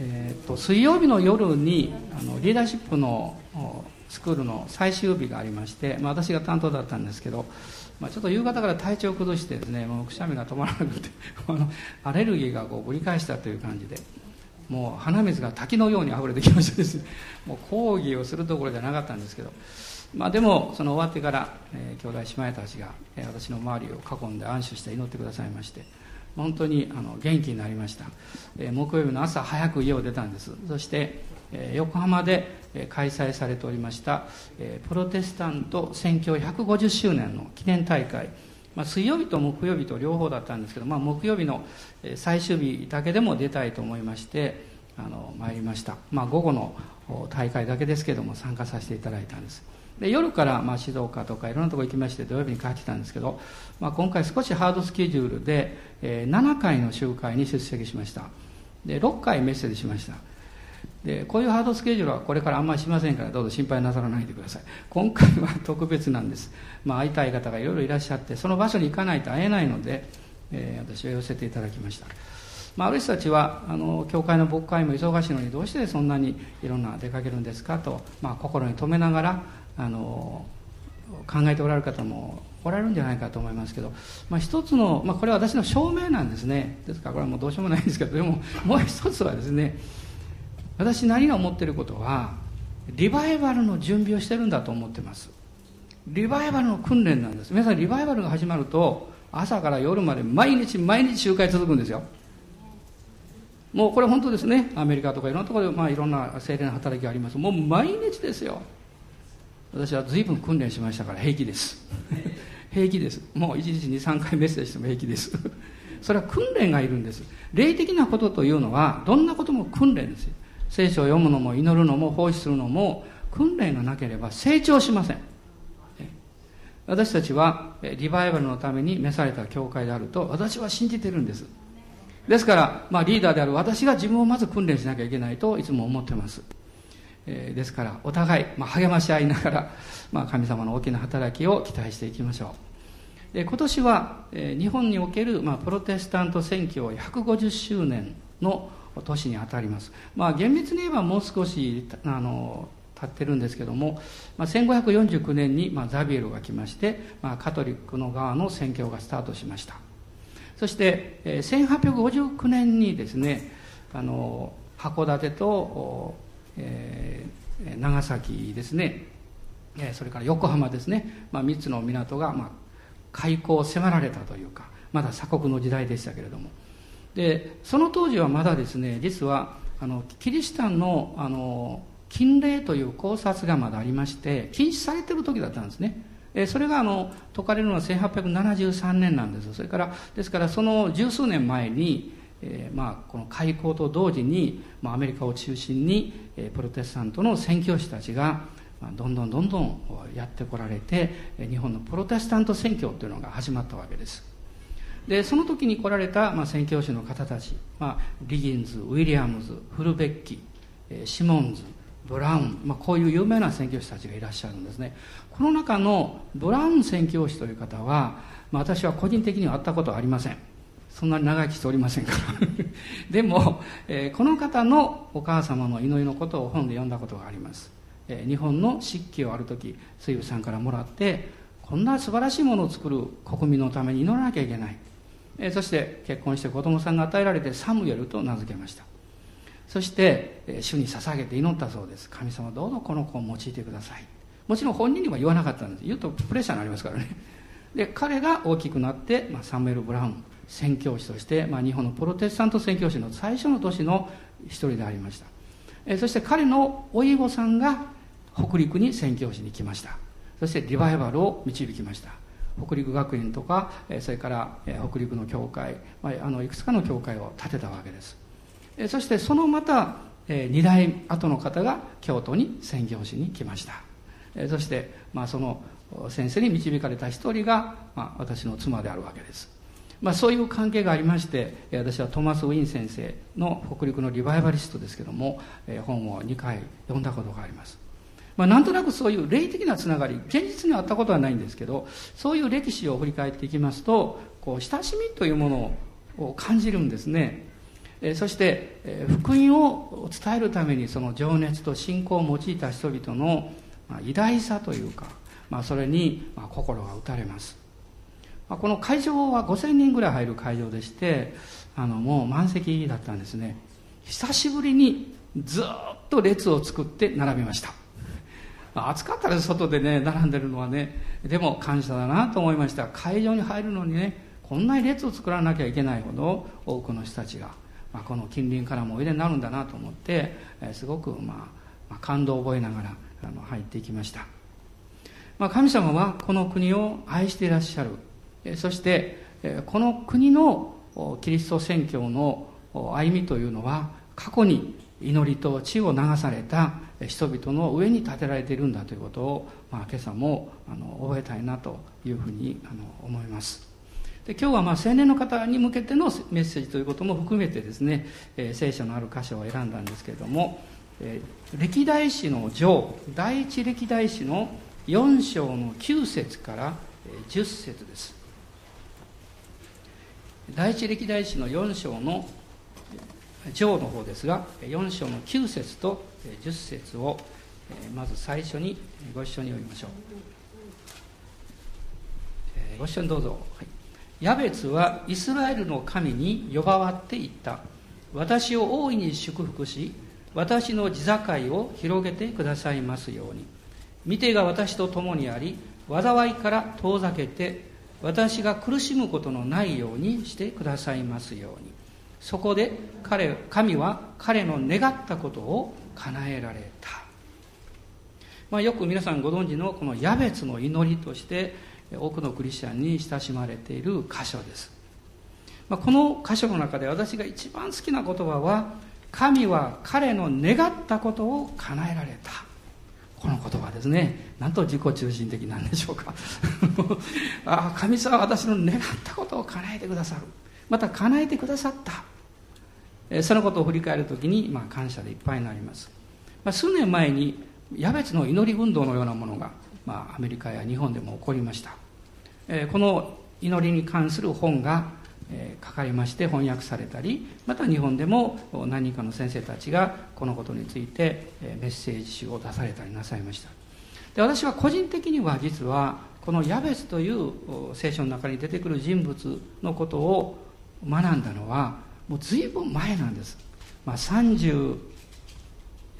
えーと、水曜日の夜にあのリーダーシップのスクールの最終日がありまして、まあ、私が担当だったんですけど、まあ、ちょっと夕方から体調を崩してですねもうくしゃみが止まらなくて あのアレルギーがこうぶり返したという感じでもう鼻水が滝のように溢れてきましてですね。もう講義をするところじゃなかったんですけど、まあ、でもその終わってから、えー、兄弟姉妹たちが、えー、私の周りを囲んで安心して祈ってくださいまして本当にあの元気になりました、えー、木曜日の朝早く家を出たんです。そして、えー、横浜で開催されておりました、えー、プロテスタント宣教150周年の記念大会。まあ、水曜日と木曜日と両方だったんですけど、まあ、木曜日の最終日だけでも出たいと思いましてあの参りました、まあ、午後の大会だけですけども参加させていただいたんです。で夜からまあ静岡とかいろんなとこ行きまして土曜日に帰ってきたんですけど、まあ、今回少しハードスケジュールで、えー、7回の集会に出席しました。で6回メッセージしました。でこういうハードスケジュールはこれからあんまりしませんからどうぞ心配なさらないでください。今回は特別なんです、まあ、会いたい方がいろいろいらっしゃってその場所に行かないと会えないので、えー、私は寄せていただきました。まあ、ある人たちはあの教会の牧会も忙しいのにどうしてそんなにいろんな出かけるんですかと、まあ、心に留めながらあの考えておられる方もおられるんじゃないかと思いますけど、まあ、一つの、まあ、これは私の証明なんですね。ですからこれはもうどうしようもないんですけどでももう一つはですね私何が思ってることはリバイバルの準備をしてるんだと思ってます。リバイバルの訓練なんです。皆さんリバイバルが始まると朝から夜まで毎日毎日集会続くんですよ。もうこれ本当ですね。アメリカとかいろんなところで、まあ、いろんな精霊の働きがあります。もう毎日ですよ。私は随分訓練しましたから平気です。平気です。もう1日23回メッセージしても平気です。それは訓練がいるんです。霊的なことというのはどんなことも訓練です聖書を読むのも祈るのも奉仕するのも訓練がなければ成長しません。私たちはリバイバルのために召された教会であると私は信じてるんです。ですから、まあ、リーダーである私が自分をまず訓練しなきゃいけないといつも思ってます、えー、ですからお互い、まあ、励まし合いながら、まあ、神様の大きな働きを期待していきましょう。で今年は、えー、日本における、まあ、プロテスタント選挙150周年の年にあたります、まあ、厳密に言えばもう少しあの経ってるんですけども、まあ、1549年に、まあ、ザビエルが来まして、まあ、カトリックの側の宣教がスタートしました。そして、えー、1859年にですねあの函館と、えー、長崎ですねそれから横浜ですね、まあ、3つの港が、まあ、開港を迫られたというかまだ鎖国の時代でしたけれども。でその当時はまだですね実はあのキリシタンのあの禁令という考察がまだありまして禁止されてる時だったんですね。えそれがあの解かれるのは1873年なんです。それからですからその十数年前に、えー、まあこの開港と同時に、まあ、アメリカを中心に、えー、プロテスタントの宣教師たちが、まあ、どんどんどんどんやってこられて日本のプロテスタント宣教というのが始まったわけです。でその時に来られた、まあ、宣教師の方たち、まあ、リギンズウィリアムズフルベッキシモンズブラウン、まあ、こういう有名な宣教師たちがいらっしゃるんですね。この中のブラウン宣教師という方は、まあ、私は個人的には会ったことはありません。そんなに長生きしておりませんから。でも、えー、この方のお母様の祈りのことを本で読んだことがあります、えー、日本の漆器をある時水部さんからもらってこんな素晴らしいものを作る国民のために祈らなきゃいけない、えー、そして結婚して子供さんが与えられてサムエルと名付けました。そしてえ主に捧げて祈ったそうです。神様どうぞこの子を用いてください。もちろん本人には言わなかったんです。言うとプレッシャーになりますからね。で彼が大きくなって、まあ、サムエル・ブラウン宣教師として、まあ、日本のプロテスタント宣教師の最初の年の一人でありました。えそして彼のおい子さんが北陸に宣教師に来ました。そしてリバイバルを導きました。北陸学院とかそれから北陸の教会、まあ、あのいくつかの教会を建てたわけです。そしてそのまた2代後の方が京都に宣教師に来ました。そして、まあ、その先生に導かれた一人が、まあ、私の妻であるわけです、まあ、そういう関係がありまして私はトマス・ウィン先生の北陸のリバイバリストですけども本を2回読んだことがあります。まあ、なんとなくそういう霊的なつながり現実にあったことはないんですけどそういう歴史を振り返っていきますとこう親しみというものを感じるんですね。そして福音を伝えるためにその情熱と信仰を用いた人々のまあ偉大さというか、まあ、それにまあ心が打たれます。まあこの会場は5000人ぐらい入る会場でしてあのもう満席だったんですね。久しぶりにずっと列を作って並びました。暑かったです外でね並んでるのはね。でも感謝だなと思いました。会場に入るのにねこんなに列を作らなきゃいけないほど多くの人たちが、まあ、この近隣からもおいでになるんだなと思って、えすごく、まあ、まあ、感動を覚えながらあの入ってきました、まあ、神様はこの国を愛していらっしゃる、そして、この国のキリスト宣教の歩みというのは過去に祈りと血を流された人々の上に立てられているんだということを、まあ、今朝もあの覚えたいなというふうにあの思います。で今日はまあ青年の方に向けてのメッセージということも含めてですね、えー、聖書のある箇所を選んだんですけれども、えー、歴代史の上第一歴代史の4章の9節から10節です。第一歴代史の4章の上の方ですが4章の9節と10節をまず最初にご一緒に読みましょう。ご一緒にどうぞ、はい、ヤベツはイスラエルの神に呼ばわっていった。私を大いに祝福し私の地境を広げてくださいますように。見てが私と共にあり災いから遠ざけて私が苦しむことのないようにしてくださいますように。そこで彼神は彼の願ったことを叶えられた、まあ、よく皆さんご存知のこのヤベツの祈りとして多くのクリスチャンに親しまれている箇所です、まあ、この箇所の中で私が一番好きな言葉は神は彼の願ったことを叶えられた。この言葉ですね。なんと自己中心的なんでしょうか。ああ神様は私の願ったことを叶えてくださる。また叶えてくださった。そのことを振り返るときに、まあ、感謝でいっぱいになります、まあ、数年前にヤベツの祈り運動のようなものが、まあ、アメリカや日本でも起こりました、えー、この祈りに関する本が、書かれまして翻訳されたりまた日本でも何人かの先生たちがこのことについて、メッセージ集を出されたりなさいました。で私は個人的には実はこのヤベツという聖書の中に出てくる人物のことを学んだのはもう随分前なんです、まあ、30、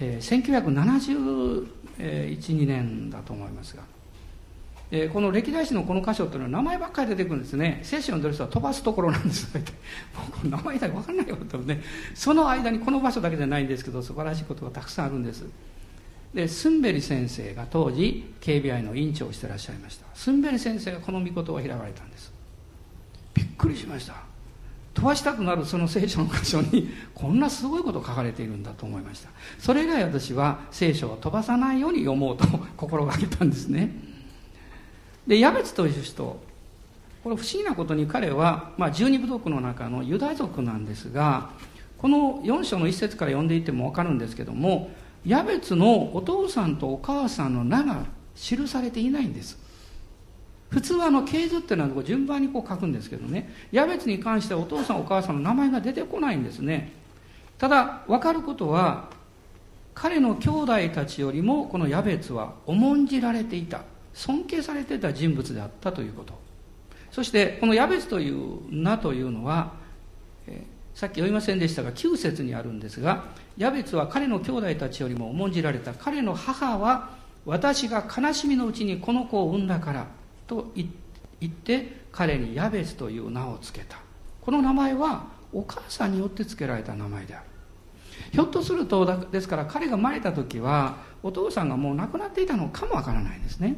えー、1 9 7 1 2年だと思いますが、えー、この歴代史のこの箇所というのは名前ばっかり出てくるんですね。聖書のドレスは飛ばすところなんです。もう名前だけ分かんないよとね。その間にこの場所だけじゃないんですけど素晴らしいことがたくさんあるんです。でスンベリ先生が当時 KBI の院長をしてらっしゃいました。スンベリ先生がこの御事を開かれたんです。びっくりしました。飛ばしたくなるその聖書の箇所にこんなすごいこと書かれているんだと思いました。それ以来私は聖書を飛ばさないように読もうと心がけたんですね。でヤベツという人これ不思議なことに彼は、まあ、十二部族の中のユダ族なんですがこの4章の一節から読んでいても分かるんですけどもヤベツのお父さんとお母さんの名が記されていないんです。普通はあの系図っていうのは順番にこう書くんですけどねヤベツに関してはお父さんお母さんの名前が出てこないんですね。ただ分かることは彼の兄弟たちよりもこのヤベツは重んじられていた。尊敬されてた人物であったということ。そしてこのヤベツという名というのは、え、さっき読みませんでしたが9節にあるんですがヤベツは彼の兄弟たちよりも重んじられた。彼の母は私が悲しみのうちにこの子を産んだからと言って彼にヤベスという名を付けた。この名前はお母さんによって付けられた名前である。ひょっとするとですから彼が生まれた時はお父さんがもう亡くなっていたのかもわからないですね。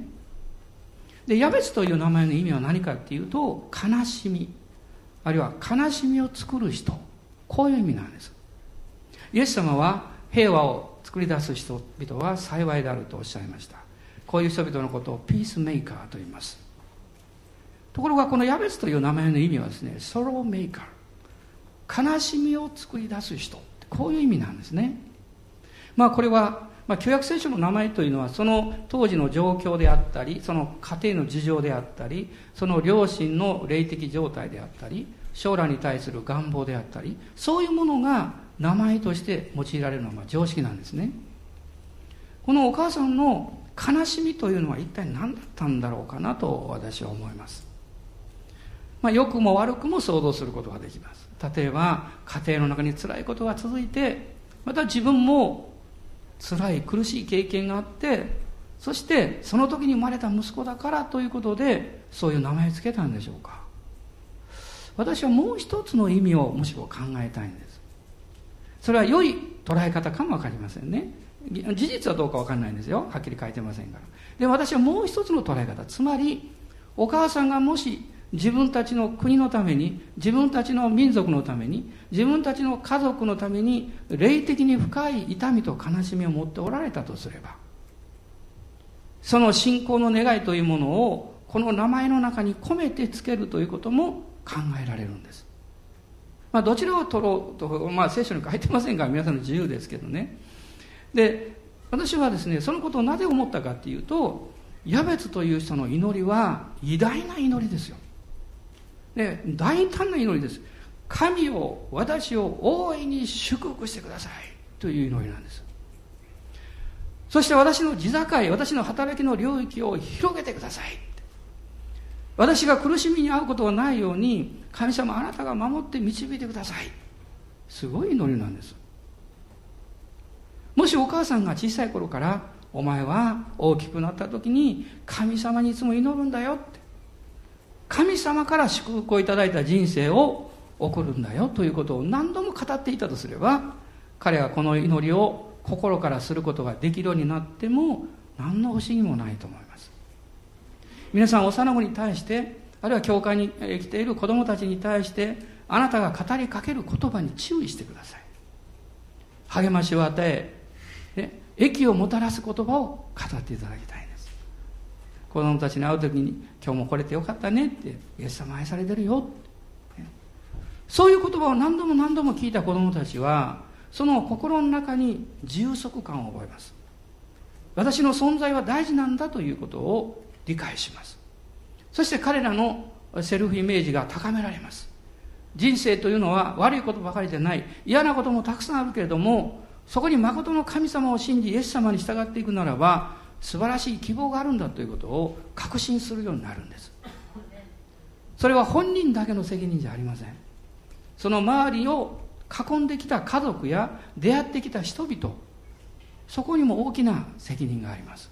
でヤベスという名前の意味は何かっていうと悲しみ。あるいは悲しみを作る人。こういう意味なんです。イエス様は平和を作り出す人々は幸いであるとおっしゃいました。こういう人々のことをピースメーカーと言います。ところがこのヤベツという名前の意味はですねソロメーカー。悲しみを作り出す人こういう意味なんですね。まあこれは、まあ、旧約聖書の名前というのはその当時の状況であったりその家庭の事情であったりその両親の霊的状態であったり将来に対する願望であったりそういうものが名前として用いられるのは常識なんですね。このお母さんの悲しみというのは一体何だったんだろうかなと私は思います、まあ、良くも悪くも想像することができます。例えば家庭の中に辛いことが続いてまた自分も辛い苦しい経験があってそしてその時に生まれた息子だからということでそういう名前を付けたんでしょうか。私はもう一つの意味をむしろ考えたいんです。それは良い捉え方かも分かりませんね。事実はどうか分かんないんですよ。はっきり書いてませんから。で私はもう一つの捉え方。つまりお母さんがもし自分たちの国のために自分たちの民族のために自分たちの家族のために霊的に深い痛みと悲しみを持っておられたとすればその信仰の願いというものをこの名前の中に込めてつけるということも考えられるんです。まあ、どちらを取ろうと、まあ、聖書に書いてませんから皆さんの自由ですけどね。で、私はですね、そのことをなぜ思ったかっていうと、ヤベツという人の祈りは偉大な祈りですよ。で、大胆な祈りです。神を、私を大いに祝福してくださいという祈りなんです。そして私の地境、私の働きの領域を広げてください。私が苦しみに遭うことがないように、神様あなたが守って導いてください。すごい祈りなんです。もしお母さんが小さい頃から、お前は大きくなった時に神様にいつも祈るんだよって。神様から祝福をいただいた人生を送るんだよということを何度も語っていたとすれば、彼がこの祈りを心からすることができるようになっても何の不思議もないと思います。皆さん幼子に対してあるいは教会に来ている子供たちに対してあなたが語りかける言葉に注意してください。励ましを与えね、益をもたらす言葉を語っていただきたい。子供たちに会う時に「今日も来れてよかったね」って「イエス様愛されてるよ」そういう言葉を何度も何度も聞いた子供たちはその心の中に充足感を覚えます。私の存在は大事なんだということを理解します。そして彼らのセルフイメージが高められます。人生というのは悪いことばかりでない嫌なこともたくさんあるけれどもそこに誠の神様を信じイエス様に従っていくならば素晴らしい希望があるんだということを確信するようになるんです。それは本人だけの責任じゃありません。その周りを囲んできた家族や出会ってきた人々そこにも大きな責任があります、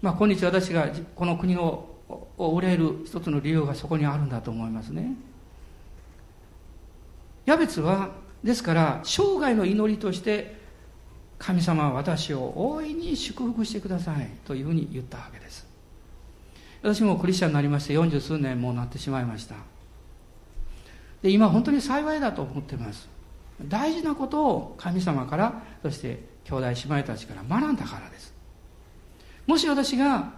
まあ、今日私がこの国を憂える一つの理由がそこにあるんだと思いますね。ヤベツはですから生涯の祈りとして神様は私を大いに祝福してくださいというふうに言ったわけです。私もクリスチャンになりまして四十数年もうなってしまいました。で今本当に幸いだと思ってます。大事なことを神様からそして兄弟姉妹たちから学んだからです。もし私が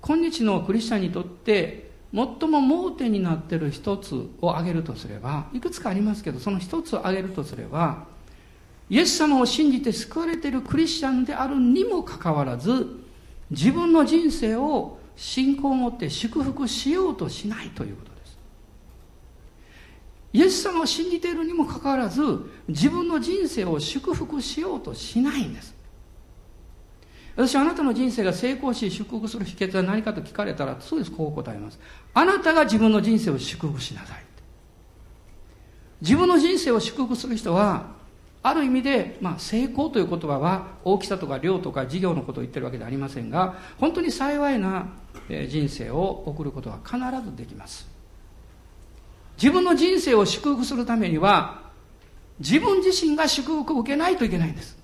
今日のクリスチャンにとって最も盲点になっている一つを挙げるとすればいくつかありますけどその一つを挙げるとすればイエス様を信じて救われているクリスチャンであるにもかかわらず自分の人生を信仰を持って祝福しようとしないということです。イエス様を信じているにもかかわらず自分の人生を祝福しようとしないんです。私はあなたの人生が成功し祝福する秘訣は何かと聞かれたらそうですこう答えます。あなたが自分の人生を祝福しなさい。自分の人生を祝福する人はある意味で、まあ、成功という言葉は大きさとか量とか事業のことを言ってるわけではありませんが本当に幸いな人生を送ることは必ずできます。自分の人生を祝福するためには自分自身が祝福を受けないといけないんです。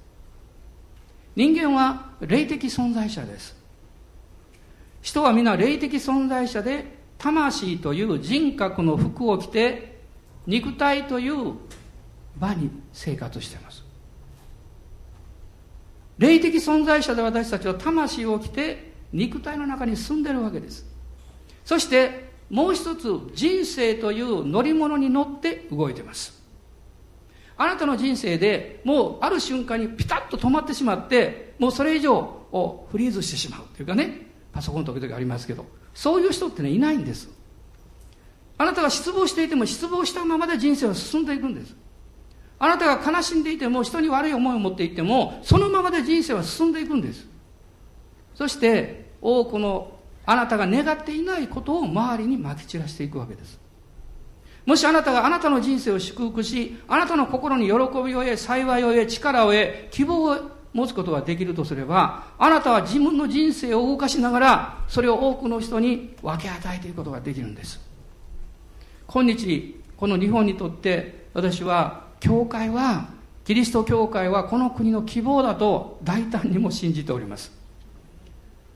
人間は霊的存在者です。人は皆霊的存在者で魂という人格の服を着て肉体という場に生活しています。霊的存在者で私たちは魂を着て肉体の中に住んでるわけです。そしてもう一つ人生という乗り物に乗って動いてます。あなたの人生でもうある瞬間にピタッと止まってしまってもうそれ以上をフリーズしてしまうというかねパソコン時々ありますけどそういう人ってねいないんです。あなたが失望していても失望したままで人生は進んでいくんです。あなたが悲しんでいても人に悪い思いを持っていてもそのままで人生は進んでいくんです。そして多くのあなたが願っていないことを周りにまき散らしていくわけです。もしあなたがあなたの人生を祝福し、あなたの心に喜びを得、幸いを得、力を得、希望を持つことができるとすれば、あなたは自分の人生を動かしながら、それを多くの人に分け与えていくことができるんです。今日、この日本にとって私は、教会は、キリスト教会はこの国の希望だと大胆にも信じております。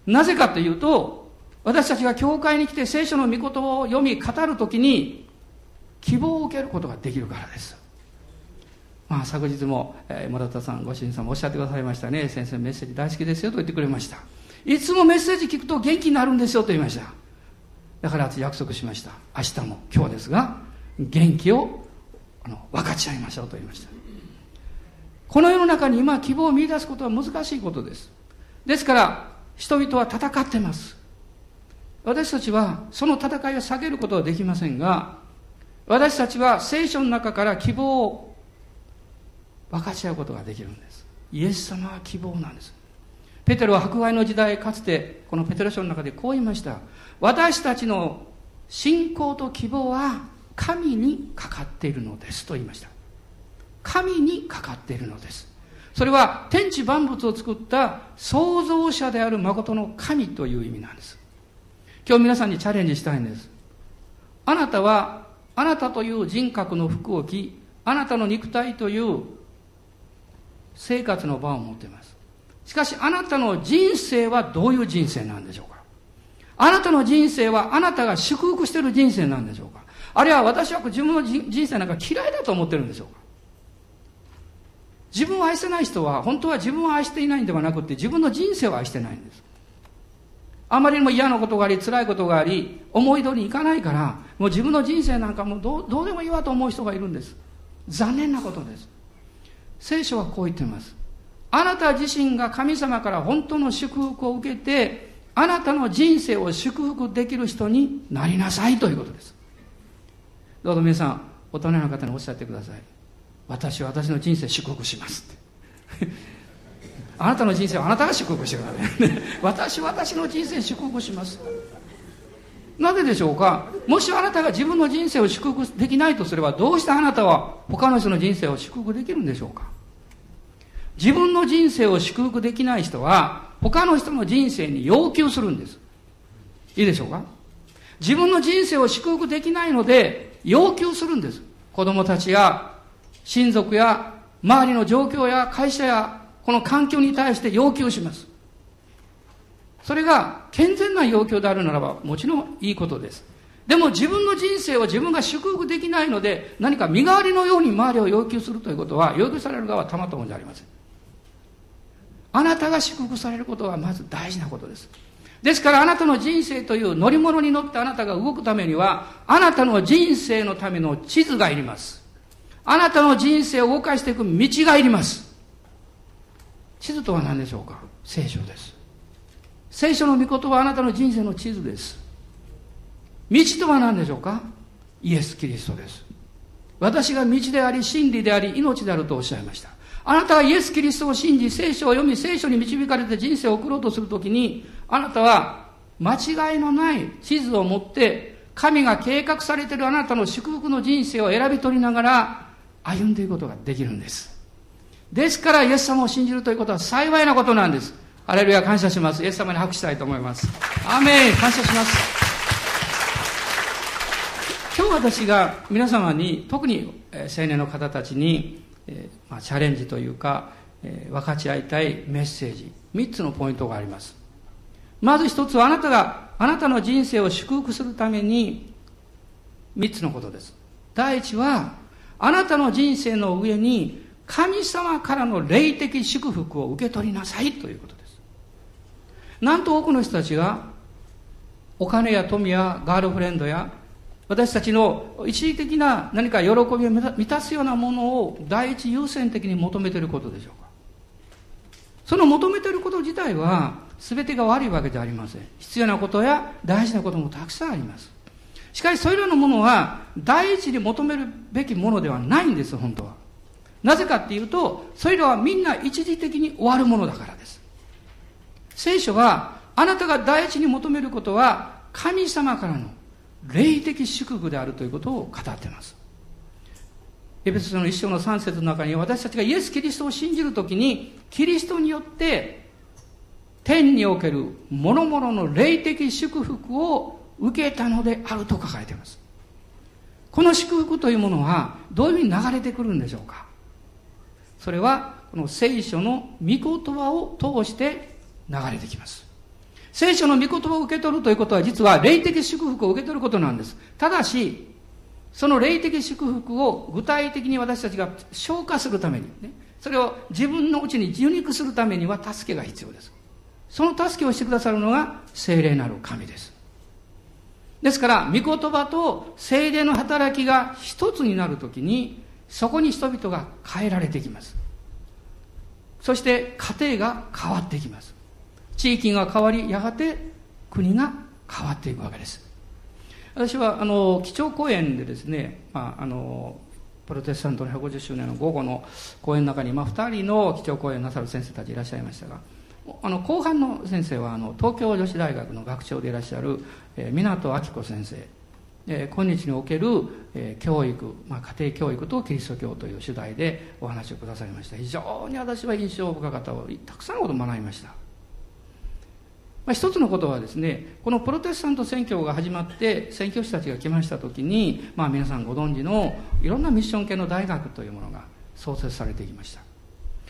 なぜかというと、私たちが教会に来て聖書の御言葉を読み語るときに、希望を受けることができるからです。まあ、昨日も、えー、村田さん、ご主人さんもおっしゃってくださいましたね。先生メッセージ大好きですよと言ってくれました。いつもメッセージ聞くと元気になるんですよと言いました。だから約束しました。明日も今日ですが、元気をあの分かち合いましょうと言いました。この世の中に今希望を見出すことは難しいことです。ですから、人々は戦ってます。私たちはその戦いを避けることはできませんが、私たちは聖書の中から希望を分かち合うことができるんですイエス様は希望なんですペテロは迫害の時代かつてこのペテロ書の中でこう言いました私たちの信仰と希望は神にかかっているのですと言いました。神にかかっているのです。それは天地万物を作った創造者である誠の神という意味なんです。今日皆さんにチャレンジしたいんです。あなたはあなたという人格の服を着あなたの肉体という生活の場を持っています。しかしあなたの人生はどういう人生なんでしょうか。あなたの人生はあなたが祝福している人生なんでしょうか。あるいは私は自分の人生なんか嫌いだと思ってるんでしょうか自分を愛せない人は本当は自分を愛していないんではなくて自分の人生を愛してないんです。あまりにも嫌なことがあり辛いことがあり思い通りにいかないからもう自分の人生なんかもうどうでもいいわと思う人がいるんです。残念なことです。聖書はこう言ってます。あなた自身が神様から本当の祝福を受けて、あなたの人生を祝福できる人になりなさいということです。どうぞ皆さん、大人の方におっしゃってください。私は私の人生祝福します。あなたの人生はあなたが祝福してください。私は私の人生祝福します。なぜでしょうか？もしあなたが自分の人生を祝福できないとすればどうしてあなたは他の人の人生を祝福できるんでしょうか？自分の人生を祝福できない人は他の人の人生に要求するんですいいでしょうか？自分の人生を祝福できないので要求するんです子供たちや親族や周りの状況や会社やこの環境に対して要求しますそれが健全な要求であるならばもちろんいいことです。でも自分の人生を自分が祝福できないので何か身代わりのように周りを要求するということは要求される側はたまったものじゃありません。あなたが祝福されることはまず大事なことです。ですからあなたの人生という乗り物に乗ってあなたが動くためにはあなたの人生のための地図がいります。あなたの人生を動かしていく道がいります。地図とは何でしょうか？聖書です。聖書の御言はあなたの人生の地図です。道とは何でしょうか？イエス・キリストです。私が道であり、真理であり、命であるとおっしゃいました。あなたがイエス・キリストを信じ、聖書を読み、聖書に導かれて人生を送ろうとするときに、あなたは間違いのない地図を持って、神が計画されているあなたの祝福の人生を選び取りながら歩んでいくことができるんです。ですから、イエス様を信じるということは幸いなことなんです。ハレルヤ感謝します。イエス様に拍手したいと思います。アメン感謝します。今日私が皆様に、特に青年の方たちに、えま、チャレンジというか、え分かち合いたいメッセージ、3つのポイントがあります。まず一つはあなたが、あなたの人生を祝福するために、3つのことです。第一は、あなたの人生の上に神様からの霊的祝福を受け取りなさいということです。なんと多くの人たちがお金や富やガールフレンドや私たちの一時的な何か喜びを満たすようなものを第一優先的に求めていることでしょうか。その求めていること自体は全てが悪いわけじゃありません。必要なことや大事なこともたくさんあります。しかしそれらのものは第一に求めるべきものではないんです本当は。なぜかっていうとそれらはみんな一時的に終わるものだからです。聖書はあなたが第一に求めることは神様からの霊的祝福であるということを語っています。エペソの一章の三節の中に私たちがイエス・キリストを信じるときにキリストによって天における諸々の霊的祝福を受けたのであると書かれています。この祝福というものはどういうふうに流れてくるんでしょうか。それはこの聖書の御言葉を通して流れてきます。聖書の御言葉を受け取るということは実は霊的祝福を受け取ることなんです。ただしその霊的祝福を具体的に私たちが消化するためにねそれを自分のうちに受肉するためには助けが必要です。その助けをしてくださるのが精霊なる神です。ですから御言葉と精霊の働きが一つになるときにそこに人々が変えられてきます。そして家庭が変わっていきます。地域が変わりやがて国が変わっていくわけです。私はあの基調講演でですね、まあ、あのプロテスタントの150周年の午後の講演の中に、まあ、2人の基調講演なさる先生たちいらっしゃいましたがあの後半の先生はあの東京女子大学の学長でいらっしゃる、えー、湊明子先生、えー、今日における、えー、教育、まあ、家庭教育とキリスト教という主題でお話をくださいました。非常に私は印象深かったたくさんのことを学びました。まあ、一つのことはですねこのプロテスタント宣教が始まって宣教師たちが来ました時に、まあ、皆さんご存知のいろんなミッション系の大学というものが創設されてきました。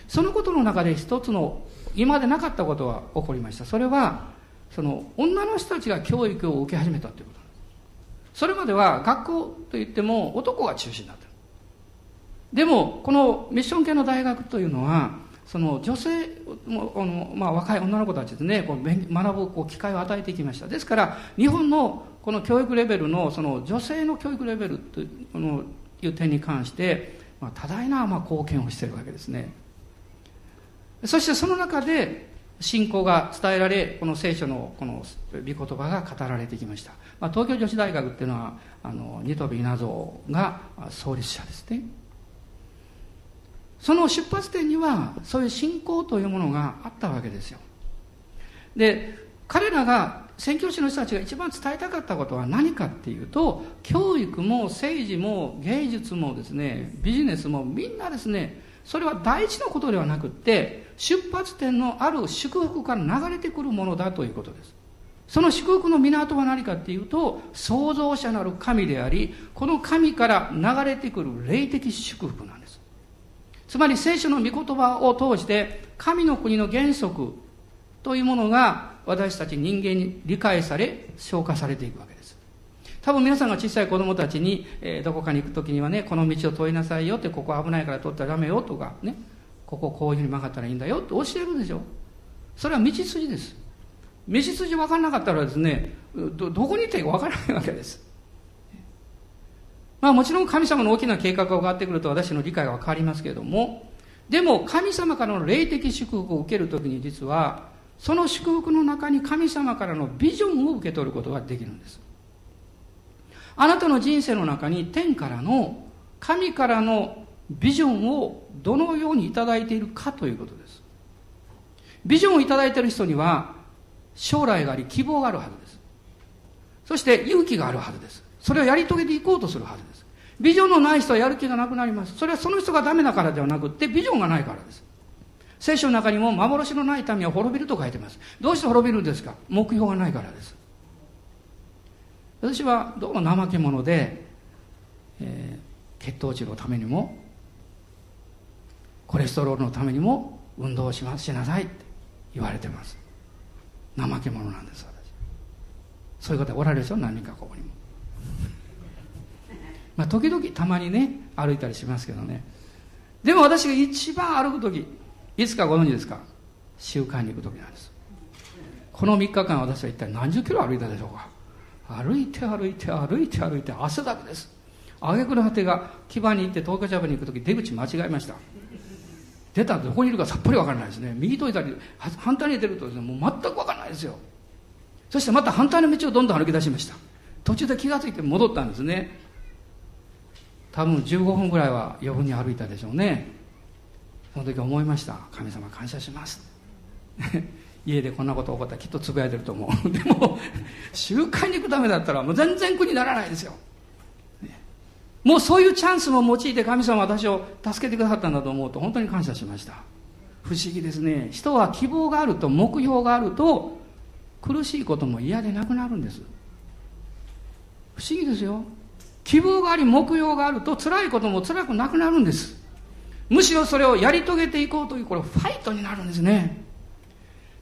そのことの中で一つの今までなかったことが起こりました。それはその女の人たちが教育を受け始めたということそれまでは学校といっても男が中心だった。でもこのミッション系の大学というのはその女性もあの、まあ、若い女の子たちですねこう学ぶこう機会を与えてきました。ですから日本のこの教育レベルのその女性の教育レベルという点に関して、まあ、多大なまあ貢献をしているわけですね。そしてその中で信仰が伝えられこの聖書のこの御言葉が語られてきました、まあ、東京女子大学っていうのはあのニトビ稲造が創立者ですね。その出発点にはそういう信仰というものがあったわけですよ。で彼らが宣教師の人たちが一番伝えたかったことは何かっていうと教育も政治も芸術もですねビジネスもみんなですねそれは大事なことではなくって出発点のある祝福から流れてくるものだということです。その祝福の港は何かっていうと創造者なる神でありこの神から流れてくる霊的祝福なんです。つまり聖書の御言葉を通して神の国の原則というものが私たち人間に理解され消化されていくわけです。多分皆さんが小さい子供たちに、えー、どこかに行く時にはねこの道を通りなさいよってここ危ないから通ったらダメよとかねこここういうふうに曲がったらいいんだよって教えるでしょ。それは道筋です。道筋分からなかったらですねどどこに行っていいか分からないわけです。まあもちろん神様の大きな計画が変わってくると私の理解は変わりますけれども、でも神様からの霊的祝福を受けるときに実は、その祝福の中に神様からのビジョンを受け取ることができるんです。あなたの人生の中に天からの、神からのビジョンをどのようにいただいているかということです。ビジョンをいただいている人には、将来があり希望があるはずです。そして勇気があるはずです。それをやり遂げていこうとするはずです。ビジョンのない人はやる気がなくなります。それはその人がダメだからではなくて、ビジョンがないからです。聖書の中にも幻のない民は滅びると書いてます。どうして滅びるんですか？目標がないからです。私はどうも怠け者で、えー、血糖値のためにも、コレステロールのためにも運動しますしなさいって言われてます。怠け者なんです、私。そういう方おられるでしょ？何人かここにも。まあ、時々たまにね歩いたりしますけどね。でも私が一番歩く時いつかご存知ですか？習慣に行く時なんです。この3日間私は一体何十キロ歩いたでしょうか？歩いて歩いて歩いて歩いて汗だくです。挙句の果てが牙に行って東京ジャパに行く時出口間違えました。出たらどこにいるかさっぱり分からないですね。右と左反対に出るとですねもう全く分からないですよ。そしてまた反対の道をどんどん歩き出しました。途中で気が付いて戻ったんですね。多分15分ぐらいは余分に歩いたでしょうね。その時思いました。神様感謝します。家でこんなこと起こったらきっとつぶやいてると思う。でも集会に行くためだったらもう全然苦にならないですよ、ね、もうそういうチャンスも用いて神様私を助けてくださったんだと思うと本当に感謝しました。不思議ですね。人は希望があると目標があると苦しいことも嫌でなくなるんです。不思議ですよ。希望があり目標があると辛いことも辛くなくなるんです。むしろそれをやり遂げていこうというこれファイトになるんですね。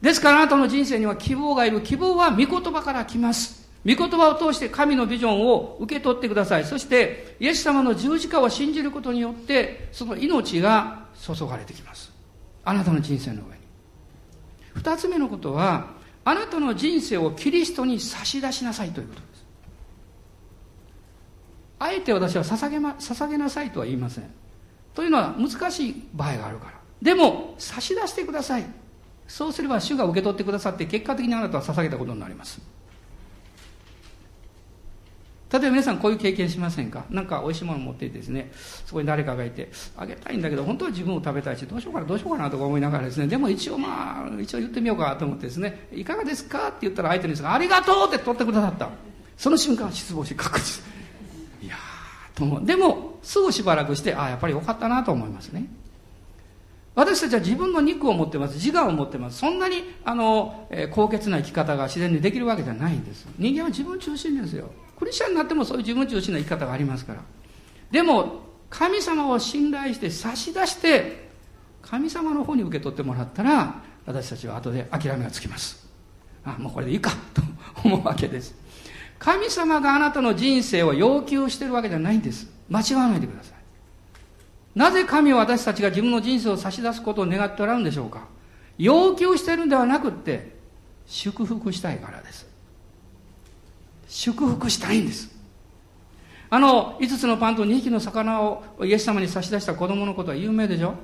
ですからあなたの人生には希望がいる。希望は御言葉から来ます。御言葉を通して神のビジョンを受け取ってください。そしてイエス様の十字架を信じることによってその命が注がれてきます。あなたの人生の上に。二つ目のことはあなたの人生をキリストに差し出しなさいということ。あえて私は捧げ,、ま、捧げなさいとは言いません。というのは難しい場合があるから。でも差し出してください。そうすれば主が受け取ってくださって結果的にあなたは捧げたことになります。例えば皆さんこういう経験しませんか？何か美味しいもの持っていてですねそこに誰かがいてあげたいんだけど本当は自分を食べたいしどうしようかなどうしようかなとか思いながらですねでも一応まあ一応言ってみようかと思ってですねいかがですか？って言ったら相手にありがとうって取ってくださった。その瞬間失望し確実。思うでもすぐしばらくしてああやっぱりよかったなと思いますね。私たちは自分の肉を持ってます自我を持ってます。そんなにあの、えー、高潔な生き方が自然にできるわけじゃないんです。人間は自分中心ですよ。クリスチャンになってもそういう自分中心な生き方がありますから。でも神様を信頼して差し出して神様の方に受け取ってもらったら私たちは後で諦めがつきます。あもうこれでいいかと思うわけです。神様があなたの人生を要求してるわけじゃないんです。間違わないでください。なぜ神は私たちが自分の人生を差し出すことを願っておられるんでしょうか要求してるんではなくって、祝福したいからです。祝福したいんです。あの、5つのパンと2匹の魚をイエス様に差し出した子供のことは有名でしょ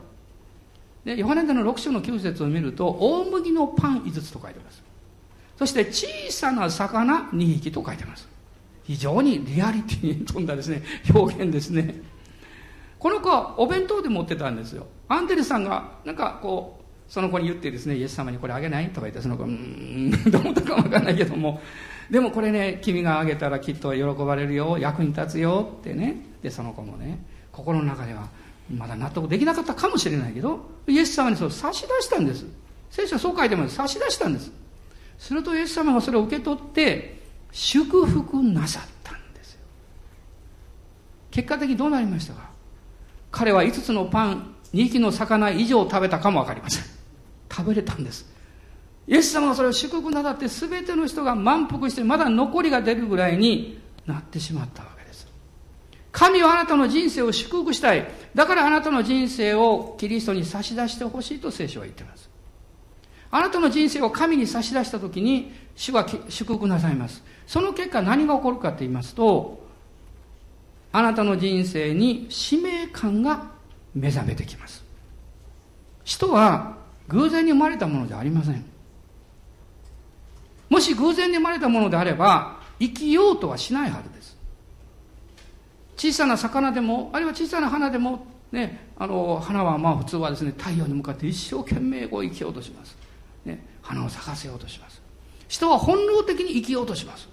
で、ヨハネでの6章の9節を見ると、大麦のパン5つと書いてます。そして小さな魚2匹と書いてます。非常にリアリティに富んだですね表現ですね。この子はお弁当で持ってたんですよ。アンテレスさんがなんかこうその子に言ってですねイエス様にこれあげないとか言ってその子うーんどう思ったか分かんないけども。でもこれね君があげたらきっと喜ばれるよ役に立つよってね。でその子もね心の中ではまだ納得できなかったかもしれないけどイエス様にそう差し出したんです。聖書はそう書いてます。差し出したんです。するとイエス様がそれを受け取って祝福なさったんですよ。結果的にどうなりましたか？彼は5つのパン2匹の魚以上食べたかも分かりません。食べれたんです。イエス様がそれを祝福なさって全ての人が満腹してまだ残りが出るぐらいになってしまったわけです。神はあなたの人生を祝福したい。だからあなたの人生をキリストに差し出してほしいと聖書は言っています。あなたの人生を神に差し出した時に主は祝福なさいます。その結果何が起こるかと言いますとあなたの人生に使命感が目覚めてきます。人は偶然に生まれたものじゃありません。もし偶然に生まれたものであれば生きようとはしないはずです。小さな魚でもあるいは小さな花でもね、あの花はまあ普通はですね太陽に向かって一生懸命こう生きようとします。ね、花を咲かせようとします。人は本能的に生きようとします。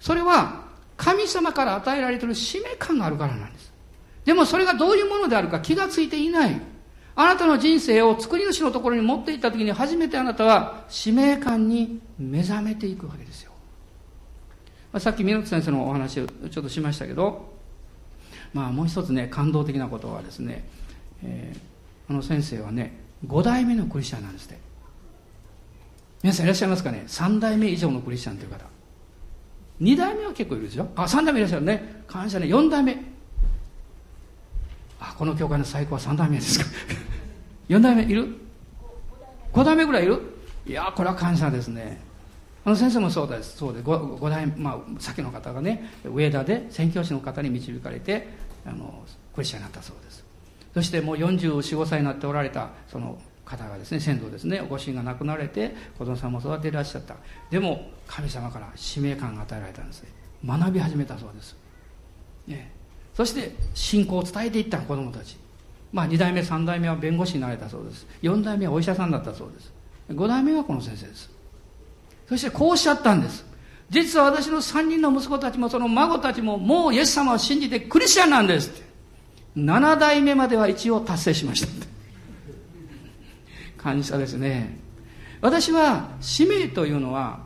それは神様から与えられている使命感があるからなんです。でもそれがどういうものであるか気がついていない。あなたの人生を作り主のところに持っていった時に初めてあなたは使命感に目覚めていくわけですよ、まあ、さっき湊先生のお話をちょっとしましたけどまあもう一つね感動的なことはですね、えー、あの先生はね5代目のクリスチャンなんですね皆さんいらっしゃいますかね？3代目以上のクリスチャンという方。2代目は結構いるでしょ？あ3代目いらっしゃるね。感謝ね。4代目。あこの教会の最高は3代目ですか？4代目いる？5代目ぐらいいる？いやこれは感謝ですね。あの先生もそうですそうで 5, 5代まあ先の方がね上田で宣教師の方に導かれてあのクリスチャンになったそうです。そしてもう445歳になっておられたその方がですね先祖ですねご主人が亡くなられて子供さんも育てらっしゃった。でも神様から使命感が与えられたんですね。学び始めたそうです、ね、そして信仰を伝えていった子供たち。まあ2代目3代目は弁護士になれたそうです。4代目はお医者さんだったそうです。5代目はこの先生です。そしてこうおっしゃったんです。実は私の3人の息子たちもその孫たちももうイエス様を信じてクリスチャンなんですって。7代目までは一応達成しました感謝ですね。私は使命というのは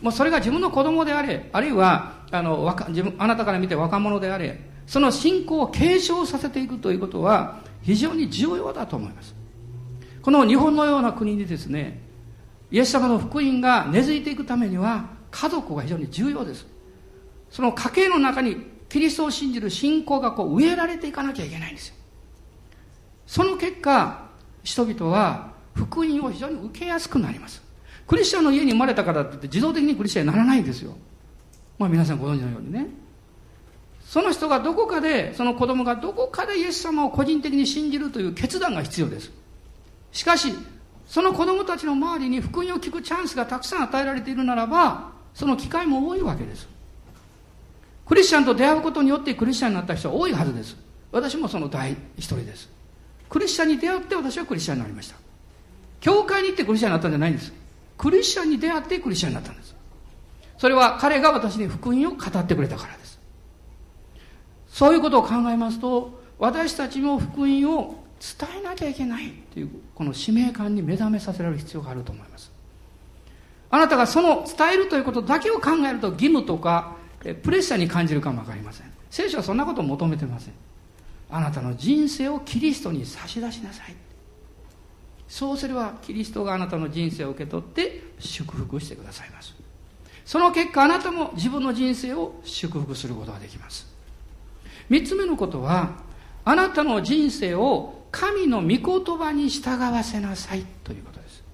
もうそれが自分の子供であれあるいはあの若自分あなたから見て若者であれその信仰を継承させていくということは非常に重要だと思います。この日本のような国にですねイエス様の福音が根付いていくためには家族が非常に重要です。その家系の中にキリストを信じる信仰がこう植えられていかなきゃいけないんですよ。その結果人々は福音を非常に受けやすくなります。クリスチャンの家に生まれたからってって自動的にクリスチャンにならないんですよ。まあ皆さんご存知のようにね。その人がどこかでその子供がどこかでイエス様を個人的に信じるという決断が必要です。しかしその子供たちの周りに福音を聞くチャンスがたくさん与えられているならばその機会も多いわけです。クリスチャンと出会うことによってクリスチャンになった人は多いはずです。私もその第一人です。クリスチャンに出会って私はクリスチャンになりました。教会に行ってクリスチャンになったんじゃないんです。クリスチャンに出会ってクリスチャンになったんです。それは彼が私に福音を語ってくれたからです。そういうことを考えますと私たちも福音を伝えなきゃいけないというこの使命感に目覚めさせられる必要があると思います。あなたがその伝えるということだけを考えると義務とかプレッシャーに感じるかもわかりません。聖書はそんなことを求めてません。あなたの人生をキリストに差し出しなさい。そうすればキリストがあなたの人生を受け取って祝福してくださいます。その結果あなたも自分の人生を祝福することができます。三つ目のことはあなたの人生を神の御言葉に従わせなさいということです。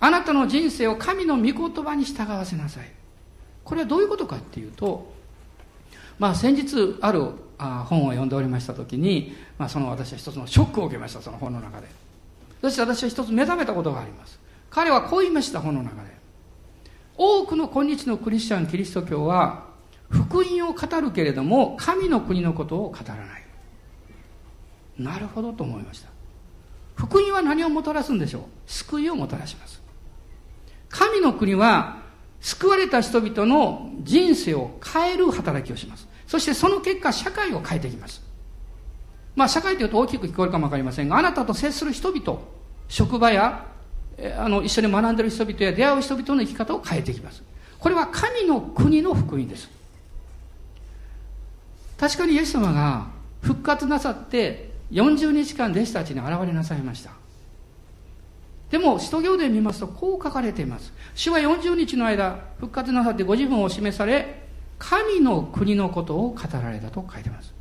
あなたの人生を神の御言葉に従わせなさい。これはどういうことかっていうとまあ先日ある本を読んでおりました時に、まあ、その私は一つのショックを受けましたその本の中で。そして私は一つ目覚めたことがあります。彼はこう言いました本の中で多くの今日のクリスチャンキリスト教は福音を語るけれども神の国のことを語らない。なるほどと思いました。福音は何をもたらすんでしょう？救いをもたらします。神の国は救われた人々の人生を変える働きをします。そしてその結果社会を変えていきます。まあ社会というと大きく聞こえるかもわかりませんがあなたと接する人々職場やあの一緒に学んでる人々や出会う人々の生き方を変えていきます。これは神の国の福音です。確かにイエス様が復活なさって40日間弟子たちに現れなさいました。でも使徒行伝見ますとこう書かれています。主は40日の間復活なさってご自分を示され神の国のことを語られたと書いてます。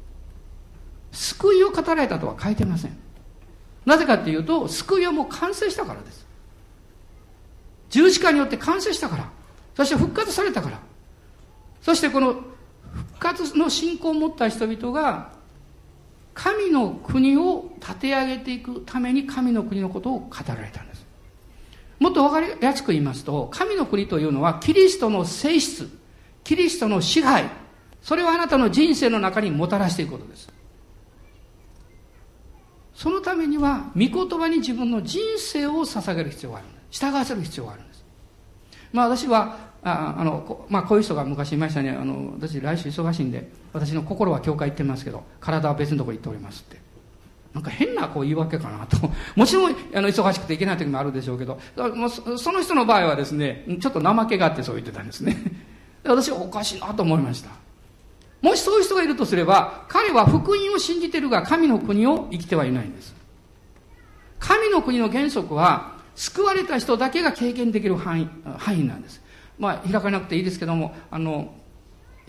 救いを語られたとは書いてません。なぜかっていうと救いはもう完成したからです。十字架によって完成したから。そして復活されたから。そしてこの復活の信仰を持った人々が神の国を立て上げていくために神の国のことを語られたんです。もっと分かりやすく言いますと神の国というのはキリストの性質キリストの支配それをあなたの人生の中にもたらしていくことです。そのためには御言葉に自分の人生を捧げる必要がある。従わせる必要があるんです。まあ私はああのまあ、こういう人が昔いましたね。あの私来週忙しいんで私の心は教会行ってますけど体は別のところ行っておりますって。なんか変なこう言い訳かなと。もちろんあの忙しくて行けない時もあるでしょうけどその人の場合はですねちょっと怠けがあってそう言ってたんですね。私はおかしいなと思いました。もしそういう人がいるとすれば彼は福音を信じてるが神の国を生きてはいないんです。神の国の原則は救われた人だけが経験できる範囲範囲なんです。まあ開かなくていいですけどもあの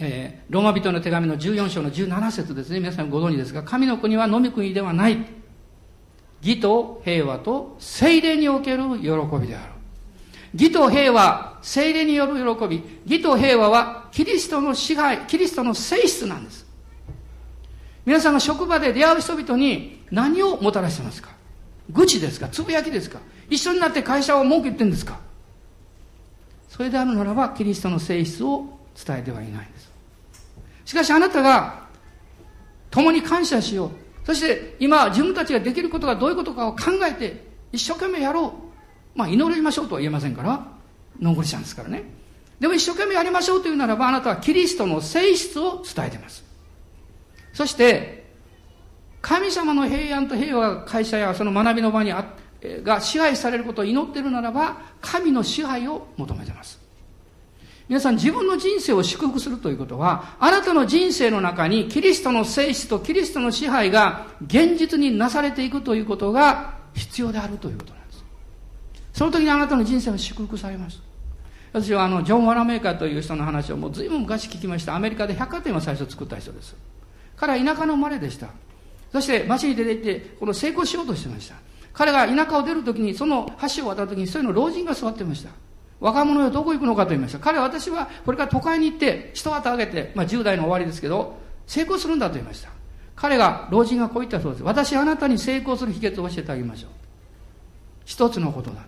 えー、ローマ人の手紙の14章の17節ですね。皆さんご存知ですが神の国は飲み国ではない。義と平和と精霊における喜びである。義と平和精霊による喜び。義と平和はキリストの支配キリストの性質なんです。皆さんが職場で出会う人々に何をもたらしてますか？愚痴ですか？つぶやきですか？一緒になって会社を儲けてんですか？それであるならばキリストの性質を伝えてはいないんです。しかしあなたが共に感謝しよう。そして今自分たちができることがどういうことかを考えて一生懸命やろう。まあ祈りましょうとは言えませんからノンゴリシャンですからね。でも一生懸命やりましょうというならばあなたはキリストの性質を伝えています。そして神様の平安と平和が会社やその学びの場にあが支配されることを祈っているならば神の支配を求めています。皆さん自分の人生を祝福するということはあなたの人生の中にキリストの性質とキリストの支配が現実になされていくということが必要であるということなんです。その時にあなたの人生は祝福されます。私はあのジョン・ワラメーカーという人の話をもう随分昔聞きました。アメリカで百貨店を最初作った人です。彼は田舎の生まれでした。そして街に出て行ってこの成功しようとしてました。彼が田舎を出るときにその橋を渡るときにそういうの老人が座ってました。若者よどこ行くのかと言いました。彼は私はこれから都会に行って一旗あげて、まあ、10代の終わりですけど成功するんだと言いました。彼が老人がこう言ったそうです。私あなたに成功する秘訣を教えてあげましょう。一つのことだ。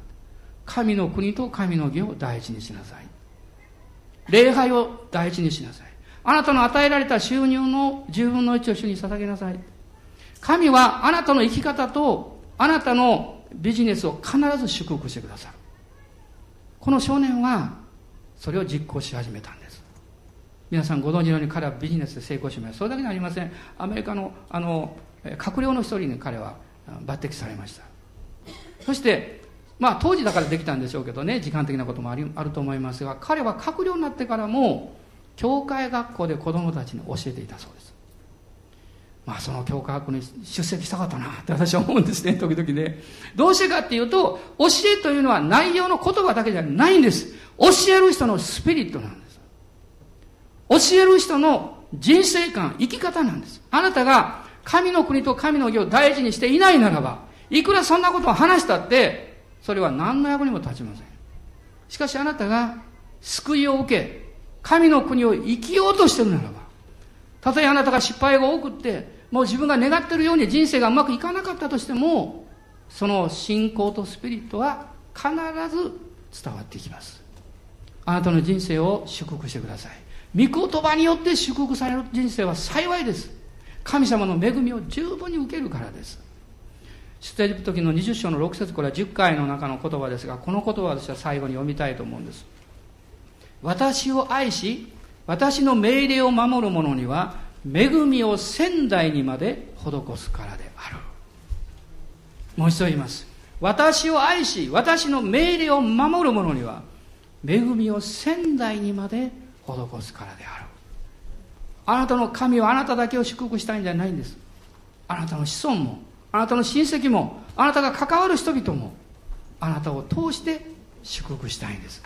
神の国と神の義を第一にしなさい。礼拝を第一にしなさい。あなたの与えられた収入の10分の1を主に捧げなさい。神はあなたの生き方とあなたのビジネスを必ず祝福してくださる。この少年はそれを実行し始めたんです。皆さんご存知のように彼はビジネスで成功しました。それだけではありません。アメリカのあの閣僚の一人に彼は抜擢されました。そしてまあ当時だからできたんでしょうけどね時間的なこともありあると思いますが彼は閣僚になってからも教会学校で子供たちに教えていたそうですまあその教科学に出席したかったなって私は思うんですね、時々ね。どうしてかっていうと、教えというのは内容の言葉だけじゃないんです。教える人のスピリットなんです。教える人の人生観、生き方なんです。あなたが神の国と神の義を大事にしていないならば、いくらそんなことを話したって、それは何の役にも立ちません。しかしあなたが救いを受け、神の国を生きようとしてるならば、たとえあなたが失敗が多くって、もう自分が願ってるように人生がうまくいかなかったとしても、その信仰とスピリットは必ず伝わってきます。あなたの人生を祝福してください。御言葉によって祝福される人生は幸いです。神様の恵みを十分に受けるからです。出エジプト記の20章の6節これは10回の中の言葉ですが、この言葉を私は最後に読みたいと思うんです。私を愛し、私の命令を守る者には恵みを仙台にまで施すからである。もう一度言います。私を愛し私の命令を守る者には恵みを仙台にまで施すからである。あなたの神はあなただけを祝福したいんじゃないんです。あなたの子孫もあなたの親戚もあなたが関わる人々もあなたを通して祝福したいんです。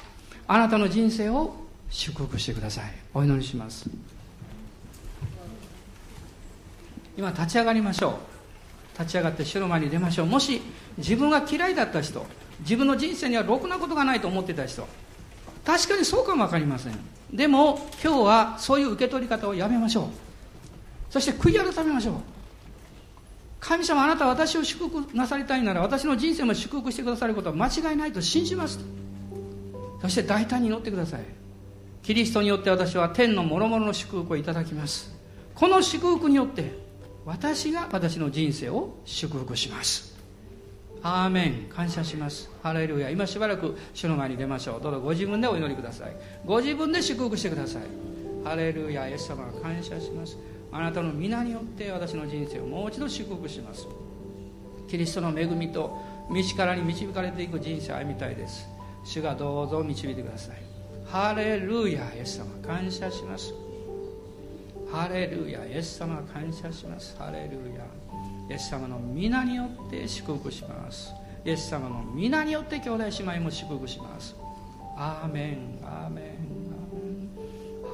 あなたの人生を祝福してください。お祈りします。今立ち上がりましょう。立ち上がって主の前に出ましょう。もし自分が嫌いだった人自分の人生にはろくなことがないと思ってた人確かにそうかも分かりません。でも今日はそういう受け取り方をやめましょう。そして悔い改めましょう。神様あなたは私を祝福なさりたいなら私の人生も祝福してくださることは間違いないと信じますそして大胆に乗ってください。キリストによって私は天の諸々の祝福をいただきます。この祝福によって私が私の人生を祝福します。アーメン。感謝します。ハレルヤ。今しばらく主の前に出ましょう。どうぞご自分でお祈りください。ご自分で祝福してください。ハレルヤ。イエス様感謝します。あなたの皆によって私の人生をもう一度祝福します。キリストの恵みと道からに導かれていく人生を歩みたいです。主がどうぞ導いてください。ハレルヤイエス様感謝します。ハレルヤイエス様感謝します。ハレルヤイエス様の皆によって祝福します。イエス様の皆によって兄弟姉妹も祝福します。アーメンアーメン。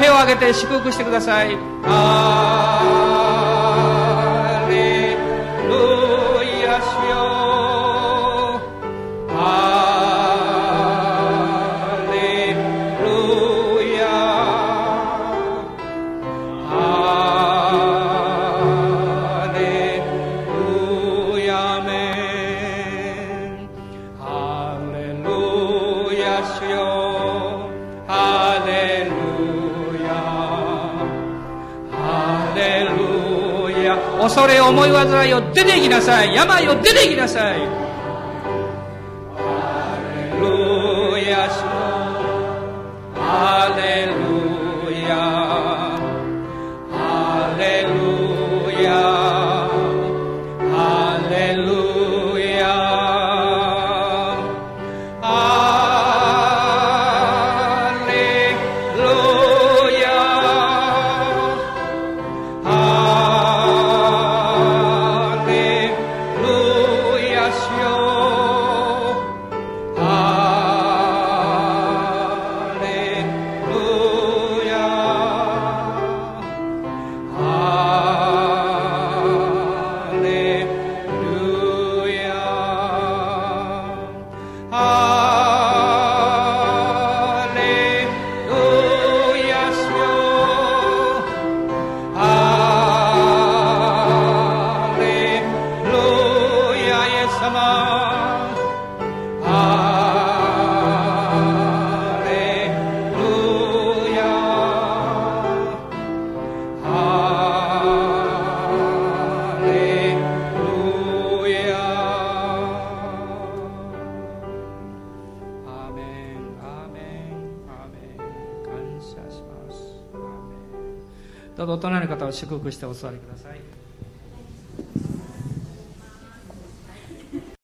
手を挙げて祝福してください。恐れ思い煩いを出ていきなさい。病を出ていきなさい。してお座りください。